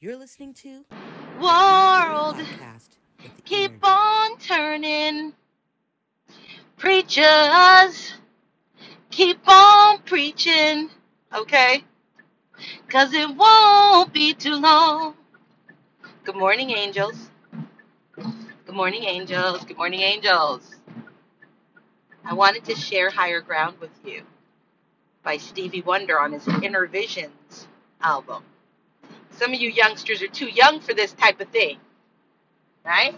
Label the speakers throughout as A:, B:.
A: You're listening to
B: World,
A: podcast
B: keep
A: energy.
B: on turning. Preachers, keep on preaching. Okay? Cause it won't be too long. Good morning, angels. Good morning, angels. Good morning, angels. I wanted to share Higher Ground with you by Stevie Wonder on his Innervisions album. Some of you youngsters are too young for this type of thing, right?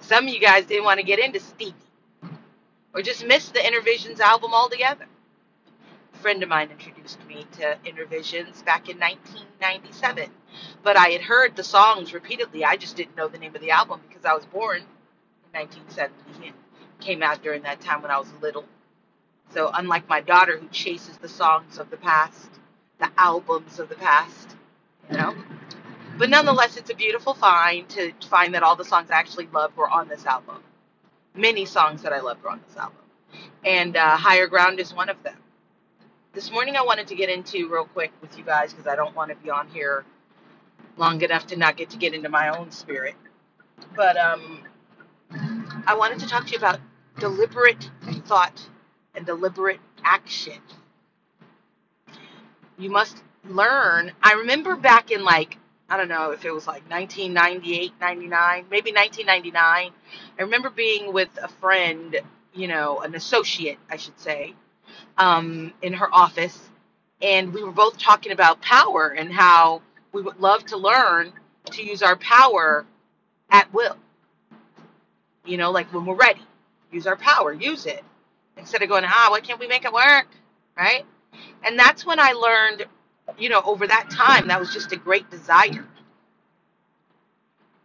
B: Some of you guys didn't want to get into Stevie or just missed the Innervisions album altogether. A friend of mine introduced me to Innervisions back in 1997, but I had heard the songs repeatedly. I just didn't know the name of the album because I was born in 1970 and came out during that time when I was little. So, unlike my daughter who chases the songs of the past, the albums of the past, you know. But nonetheless, it's a beautiful find to find that all the songs I actually loved were on this album. Many songs that I loved were on this album. And uh, Higher Ground is one of them. This morning, I wanted to get into real quick with you guys because I don't want to be on here long enough to not get to get into my own spirit. But um, I wanted to talk to you about deliberate thought and deliberate action. You must learn. I remember back in like, I don't know if it was like 1998, 99, maybe 1999. I remember being with a friend, you know, an associate, I should say, um, in her office. And we were both talking about power and how we would love to learn to use our power at will. You know, like when we're ready, use our power, use it. Instead of going, ah, why can't we make it work? Right? And that's when I learned, you know, over that time, that was just a great desire.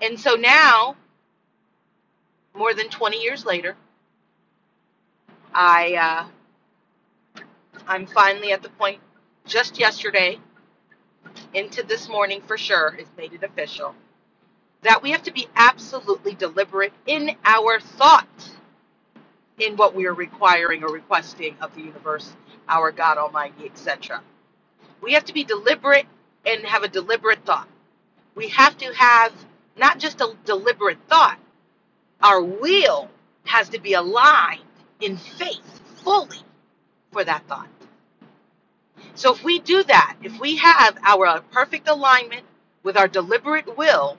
B: And so now, more than 20 years later, I, uh, I'm finally at the point just yesterday, into this morning for sure, has made it official, that we have to be absolutely deliberate in our thought in what we are requiring or requesting of the universe, our God Almighty, etc. We have to be deliberate and have a deliberate thought. We have to have not just a deliberate thought, our will has to be aligned in faith fully for that thought. So if we do that, if we have our perfect alignment with our deliberate will,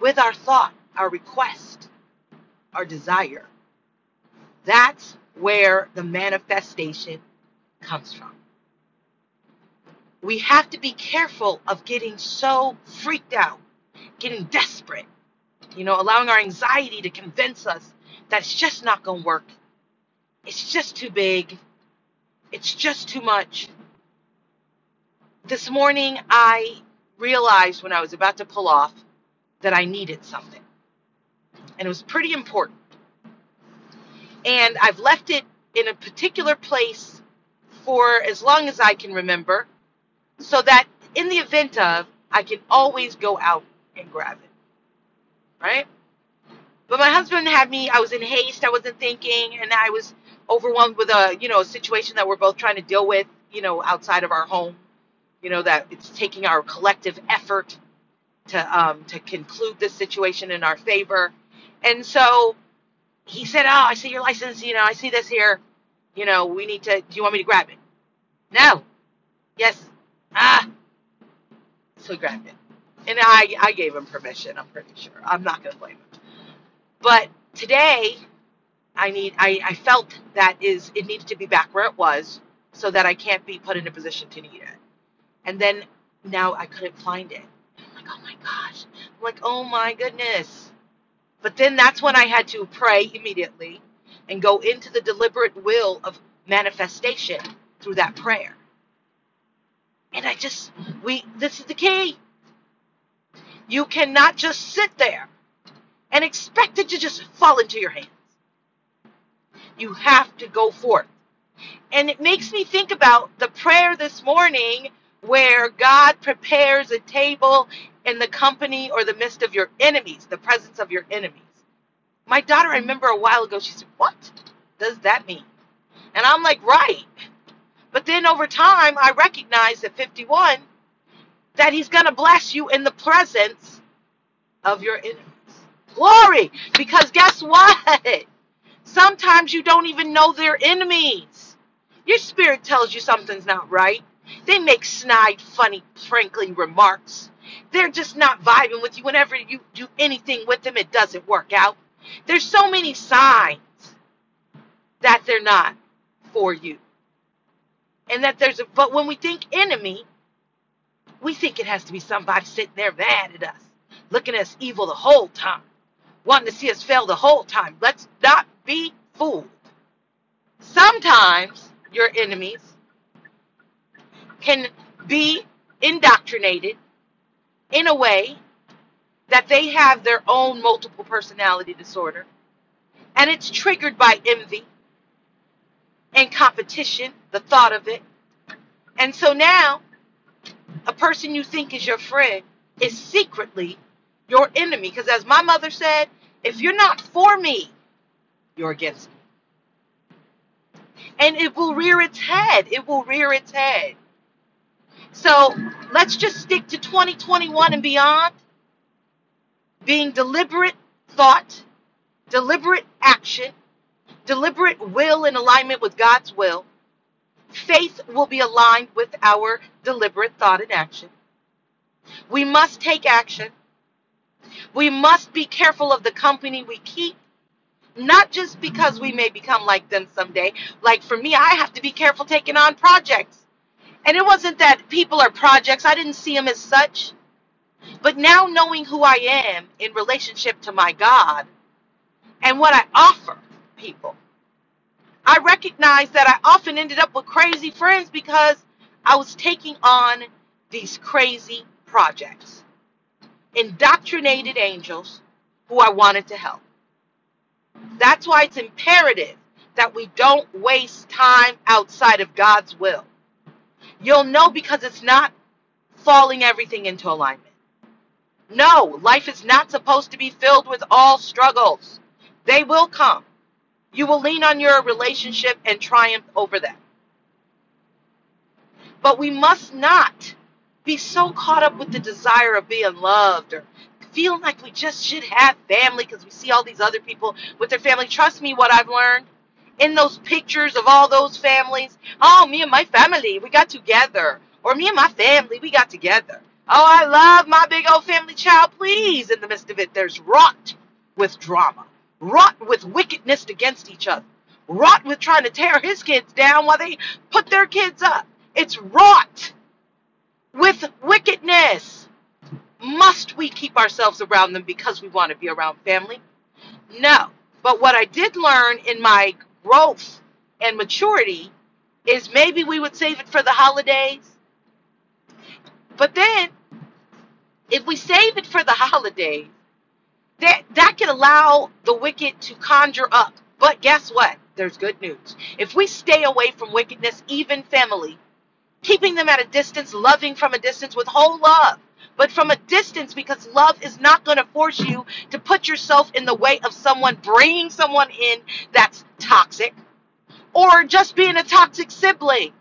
B: with our thought, our request, our desire, that's where the manifestation comes from. We have to be careful of getting so freaked out, getting desperate, you know, allowing our anxiety to convince us that it's just not going to work. It's just too big. It's just too much. This morning, I realized when I was about to pull off that I needed something. And it was pretty important. And I've left it in a particular place for as long as I can remember so that in the event of, I can always go out and grab it. Right? But my husband had me, I was in haste, I wasn't thinking, and I was overwhelmed with a, you know, a situation that we're both trying to deal with, you know, outside of our home. You know, that it's taking our collective effort to um to conclude this situation in our favor. And so he said, Oh, I see your license, you know, I see this here. You know, we need to do you want me to grab it? No. Yes. Ah. So he grabbed it. And I I gave him permission, I'm pretty sure. I'm not gonna blame him. But today I need I, I felt that is it needed to be back where it was so that I can't be put in a position to need it. And then now I couldn't find it. I'm like, oh my gosh. I'm like, oh my goodness. But then that's when I had to pray immediately and go into the deliberate will of manifestation through that prayer. And I just we this is the key. You cannot just sit there and expect it to just fall into your hands. You have to go forth. And it makes me think about the prayer this morning where God prepares a table in the company or the midst of your enemies, the presence of your enemies. My daughter, I remember a while ago, she said, What does that mean? And I'm like, Right. But then over time, I recognized at 51, that He's going to bless you in the presence of your enemies. Glory! Because guess what? Sometimes you don't even know they're enemies. Your spirit tells you something's not right. They make snide, funny, frankly remarks. They're just not vibing with you. Whenever you do anything with them, it doesn't work out. There's so many signs that they're not for you. And that there's a, but when we think enemy, we think it has to be somebody sitting there mad at us, looking at us evil the whole time, wanting to see us fail the whole time. Let's not be fooled. Sometimes your enemies can be indoctrinated in a way that they have their own multiple personality disorder and it's triggered by envy and competition, the thought of it. And so now, a person you think is your friend is secretly your enemy. Because as my mother said, if you're not for me, you're against me. And it will rear its head. It will rear its head. So let's just stick to 2021 and beyond. Being deliberate thought, deliberate action, deliberate will in alignment with God's will. Faith will be aligned with our deliberate thought and action. We must take action. We must be careful of the company we keep, not just because we may become like them someday. Like for me, I have to be careful taking on projects. And it wasn't that people are projects, I didn't see them as such. But now knowing who I am in relationship to my God and what I offer people, I recognize that I often ended up with crazy friends because I was taking on these crazy projects. Indoctrinated angels who I wanted to help. That's why it's imperative that we don't waste time outside of God's will. You'll know because it's not falling everything into alignment. No, life is not supposed to be filled with all struggles. They will come. You will lean on your relationship and triumph over them. But we must not be so caught up with the desire of being loved or feeling like we just should have family because we see all these other people with their family. Trust me, what I've learned in those pictures of all those families. Oh, me and my family, we got together. Or me and my family, we got together. Oh, I love my big old family child. Please, in the midst of it, there's rot with drama, wrought with wickedness against each other, wrought with trying to tear his kids down while they put their kids up. It's wrought with wickedness. Must we keep ourselves around them because we want to be around family? No. But what I did learn in my growth and maturity is maybe we would save it for the holidays. But then, if we save it for the holidays, that, that can allow the wicked to conjure up. But guess what? There's good news. If we stay away from wickedness, even family, keeping them at a distance, loving from a distance with whole love, but from a distance because love is not going to force you to put yourself in the way of someone bringing someone in that's toxic or just being a toxic sibling.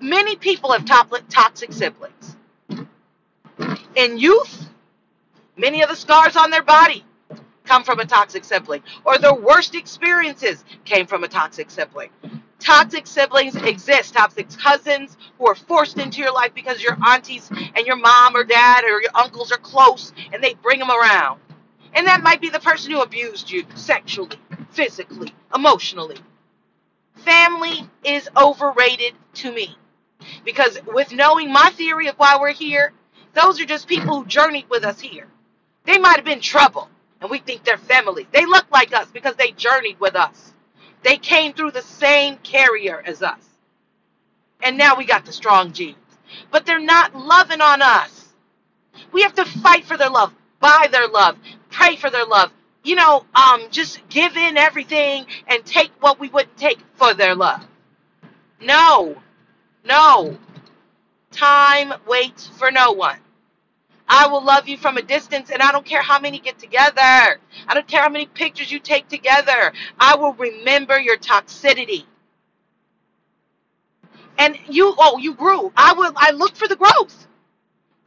B: Many people have toxic siblings. In youth, many of the scars on their body come from a toxic sibling, or their worst experiences came from a toxic sibling. Toxic siblings exist, toxic cousins who are forced into your life because your aunties and your mom or dad or your uncles are close and they bring them around. And that might be the person who abused you sexually, physically, emotionally. Family is overrated to me. Because with knowing my theory of why we're here, those are just people who journeyed with us here. They might have been trouble, and we think they're family. They look like us because they journeyed with us. They came through the same carrier as us. And now we got the strong genes. But they're not loving on us. We have to fight for their love, buy their love, pray for their love. You know, um, just give in everything and take what we wouldn't take for their love. No, no. Time waits for no one. I will love you from a distance, and I don't care how many get together. I don't care how many pictures you take together. I will remember your toxicity. And you, oh, you grew. I will. I look for the growth,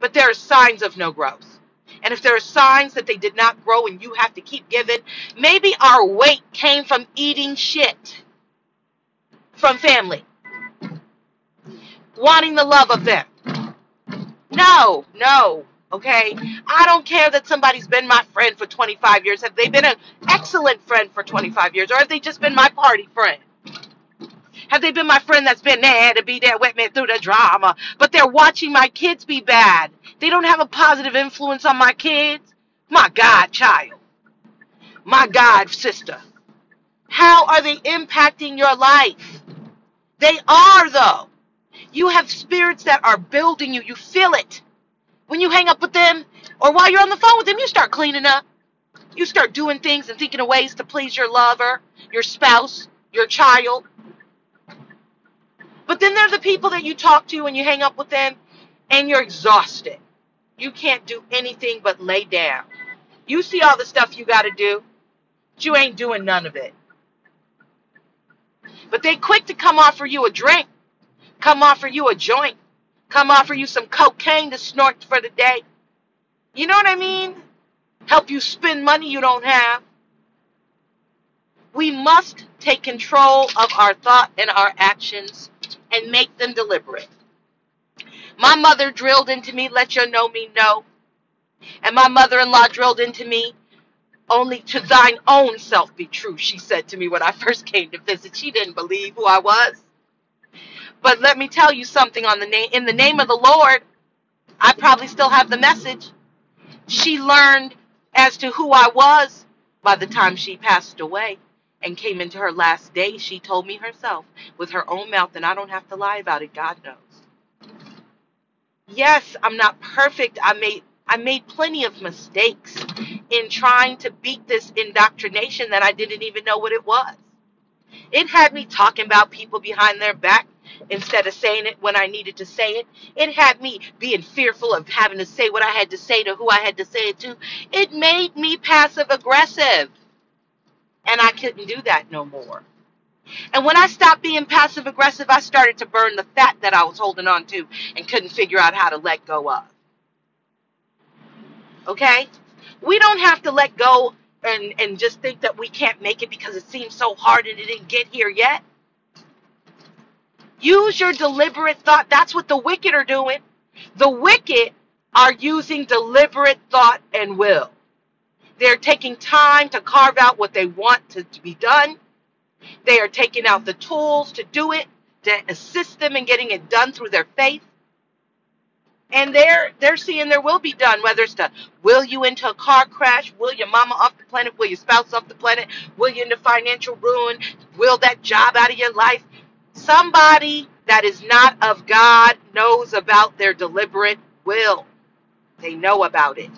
B: but there are signs of no growth. And if there are signs that they did not grow and you have to keep giving, maybe our weight came from eating shit from family, wanting the love of them. No, no, okay? I don't care that somebody's been my friend for 25 years. Have they been an excellent friend for 25 years? Or have they just been my party friend? Have they been my friend that's been there to be there with me through the drama? But they're watching my kids be bad. They don't have a positive influence on my kids. My God, child. My God, sister. How are they impacting your life? They are, though. You have spirits that are building you. You feel it. When you hang up with them, or while you're on the phone with them, you start cleaning up. You start doing things and thinking of ways to please your lover, your spouse, your child. But then there are the people that you talk to and you hang up with them and you're exhausted. You can't do anything but lay down. You see all the stuff you got to do, but you ain't doing none of it. But they quick to come offer you a drink, come offer you a joint, come offer you some cocaine to snort for the day. You know what I mean? Help you spend money you don't have. We must take control of our thought and our actions and make them deliberate. My mother drilled into me, let your know me know. And my mother in law drilled into me, only to thine own self be true, she said to me when I first came to visit. She didn't believe who I was. But let me tell you something on the name in the name of the Lord, I probably still have the message. She learned as to who I was by the time she passed away and came into her last day. She told me herself with her own mouth, and I don't have to lie about it. God knows. Yes, I'm not perfect. I made I made plenty of mistakes in trying to beat this indoctrination that I didn't even know what it was. It had me talking about people behind their back instead of saying it when I needed to say it. It had me being fearful of having to say what I had to say to who I had to say it to. It made me passive aggressive. And I couldn't do that no more. And when I stopped being passive aggressive, I started to burn the fat that I was holding on to and couldn't figure out how to let go of. Okay? We don't have to let go and, and just think that we can't make it because it seems so hard and it didn't get here yet. Use your deliberate thought. That's what the wicked are doing. The wicked are using deliberate thought and will. They're taking time to carve out what they want to, to be done. They are taking out the tools to do it, to assist them in getting it done through their faith. And they're they're seeing their will be done, whether it's to will you into a car crash, will your mama off the planet, will your spouse off the planet, will you into financial ruin, will that job out of your life. Somebody that is not of God knows about their deliberate will. They know about it.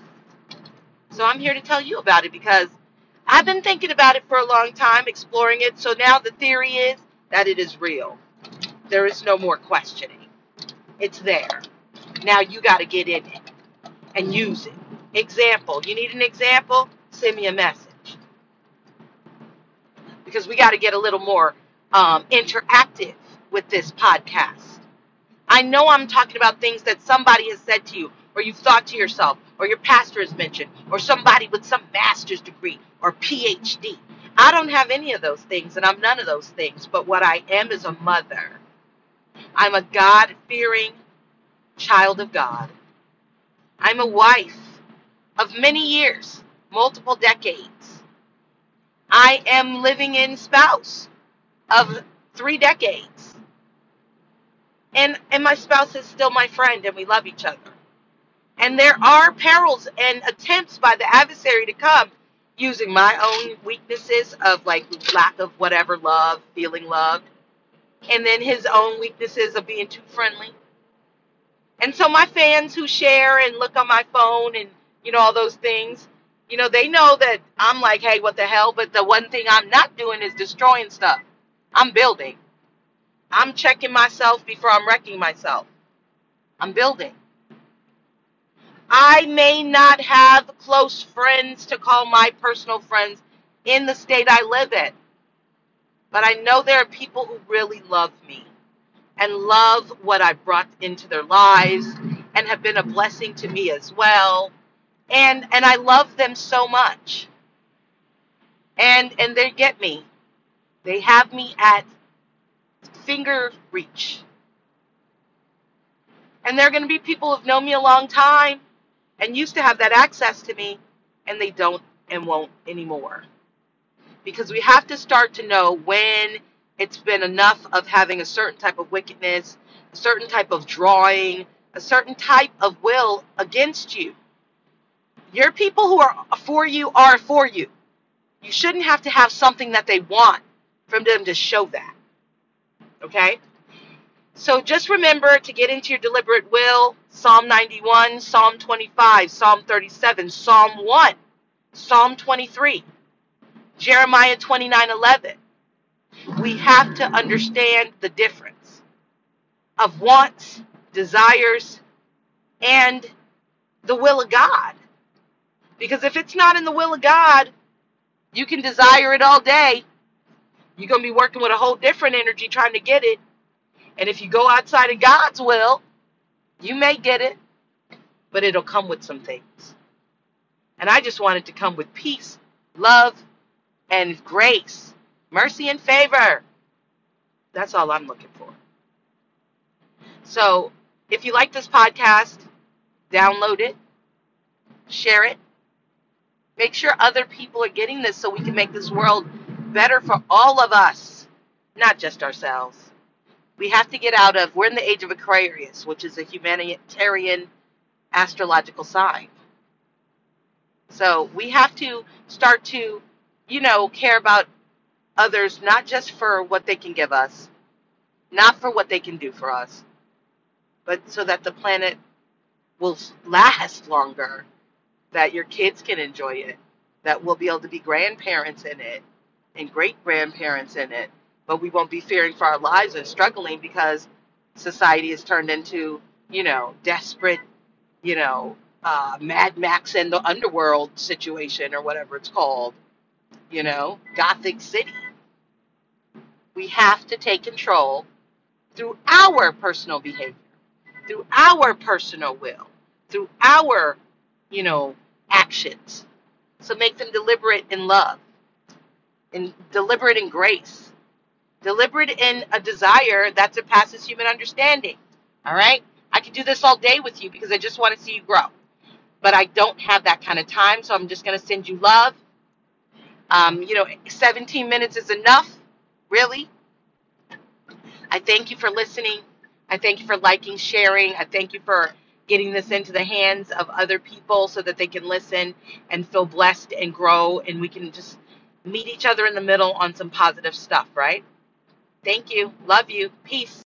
B: So I'm here to tell you about it because I've been thinking about it for a long time, exploring it. So now the theory is that it is real. There is no more questioning. It's there. Now you got to get in it and use it. Example. You need an example? Send me a message. Because we got to get a little more um, interactive with this podcast. I know I'm talking about things that somebody has said to you, or you've thought to yourself, or your pastor has mentioned, or somebody with some master's degree or PhD. I don't have any of those things, and I'm none of those things, but what I am is a mother. I'm a God fearing child of God. I'm a wife of many years, multiple decades. I am living in spouse of three decades. And and my spouse is still my friend and we love each other. And there are perils and attempts by the adversary to come using my own weaknesses of like lack of whatever love, feeling loved, and then his own weaknesses of being too friendly. And so my fans who share and look on my phone and you know all those things, you know, they know that I'm like, hey, what the hell? But the one thing I'm not doing is destroying stuff. I'm building. I'm checking myself before I'm wrecking myself. I'm building. I may not have close friends to call my personal friends in the state I live in, but I know there are people who really love me and love what I've brought into their lives and have been a blessing to me as well. And and I love them so much. And and they get me. They have me at finger reach. And there are going to be people who've known me a long time and used to have that access to me, and they don't and won't anymore. Because we have to start to know when it's been enough of having a certain type of wickedness, a certain type of drawing, a certain type of will against you. Your people who are for you are for you. You shouldn't have to have something that they want from them to show that. Okay? So just remember to get into your deliberate will Psalm 91, Psalm 25, Psalm 37, Psalm 1, Psalm 23, Jeremiah 29 11. We have to understand the difference of wants, desires, and the will of God. Because if it's not in the will of God, you can desire it all day. You're going to be working with a whole different energy trying to get it. And if you go outside of God's will, you may get it, but it'll come with some things. And I just want it to come with peace, love, and grace, mercy, and favor. That's all I'm looking for. So if you like this podcast, download it, share it. Make sure other people are getting this so we can make this world better for all of us, not just ourselves. We have to get out of, we're in the age of Aquarius, which is a humanitarian astrological sign. So we have to start to, you know, care about others, not just for what they can give us, not for what they can do for us, but so that the planet will last longer, that your kids can enjoy it, that we'll be able to be grandparents in it and great grandparents in it, but we won't be fearing for our lives and struggling because society has turned into, you know, desperate, you know, uh, Mad Max and the underworld situation or whatever it's called, you know, Gothic City. We have to take control through our personal behavior, through our personal will, through our, you know, actions. So make them deliberate in love, and deliberate in grace, deliberate in a desire that surpasses human understanding. All right? I could do this all day with you because I just want to see you grow. But I don't have that kind of time, so I'm just going to send you love. Um, you know, 17 minutes is enough, really. I thank you for listening. I thank you for liking, sharing. I thank you for getting this into the hands of other people so that they can listen and feel blessed and grow and we can just meet each other in the middle on some positive stuff, right? Thank you. Love you. Peace.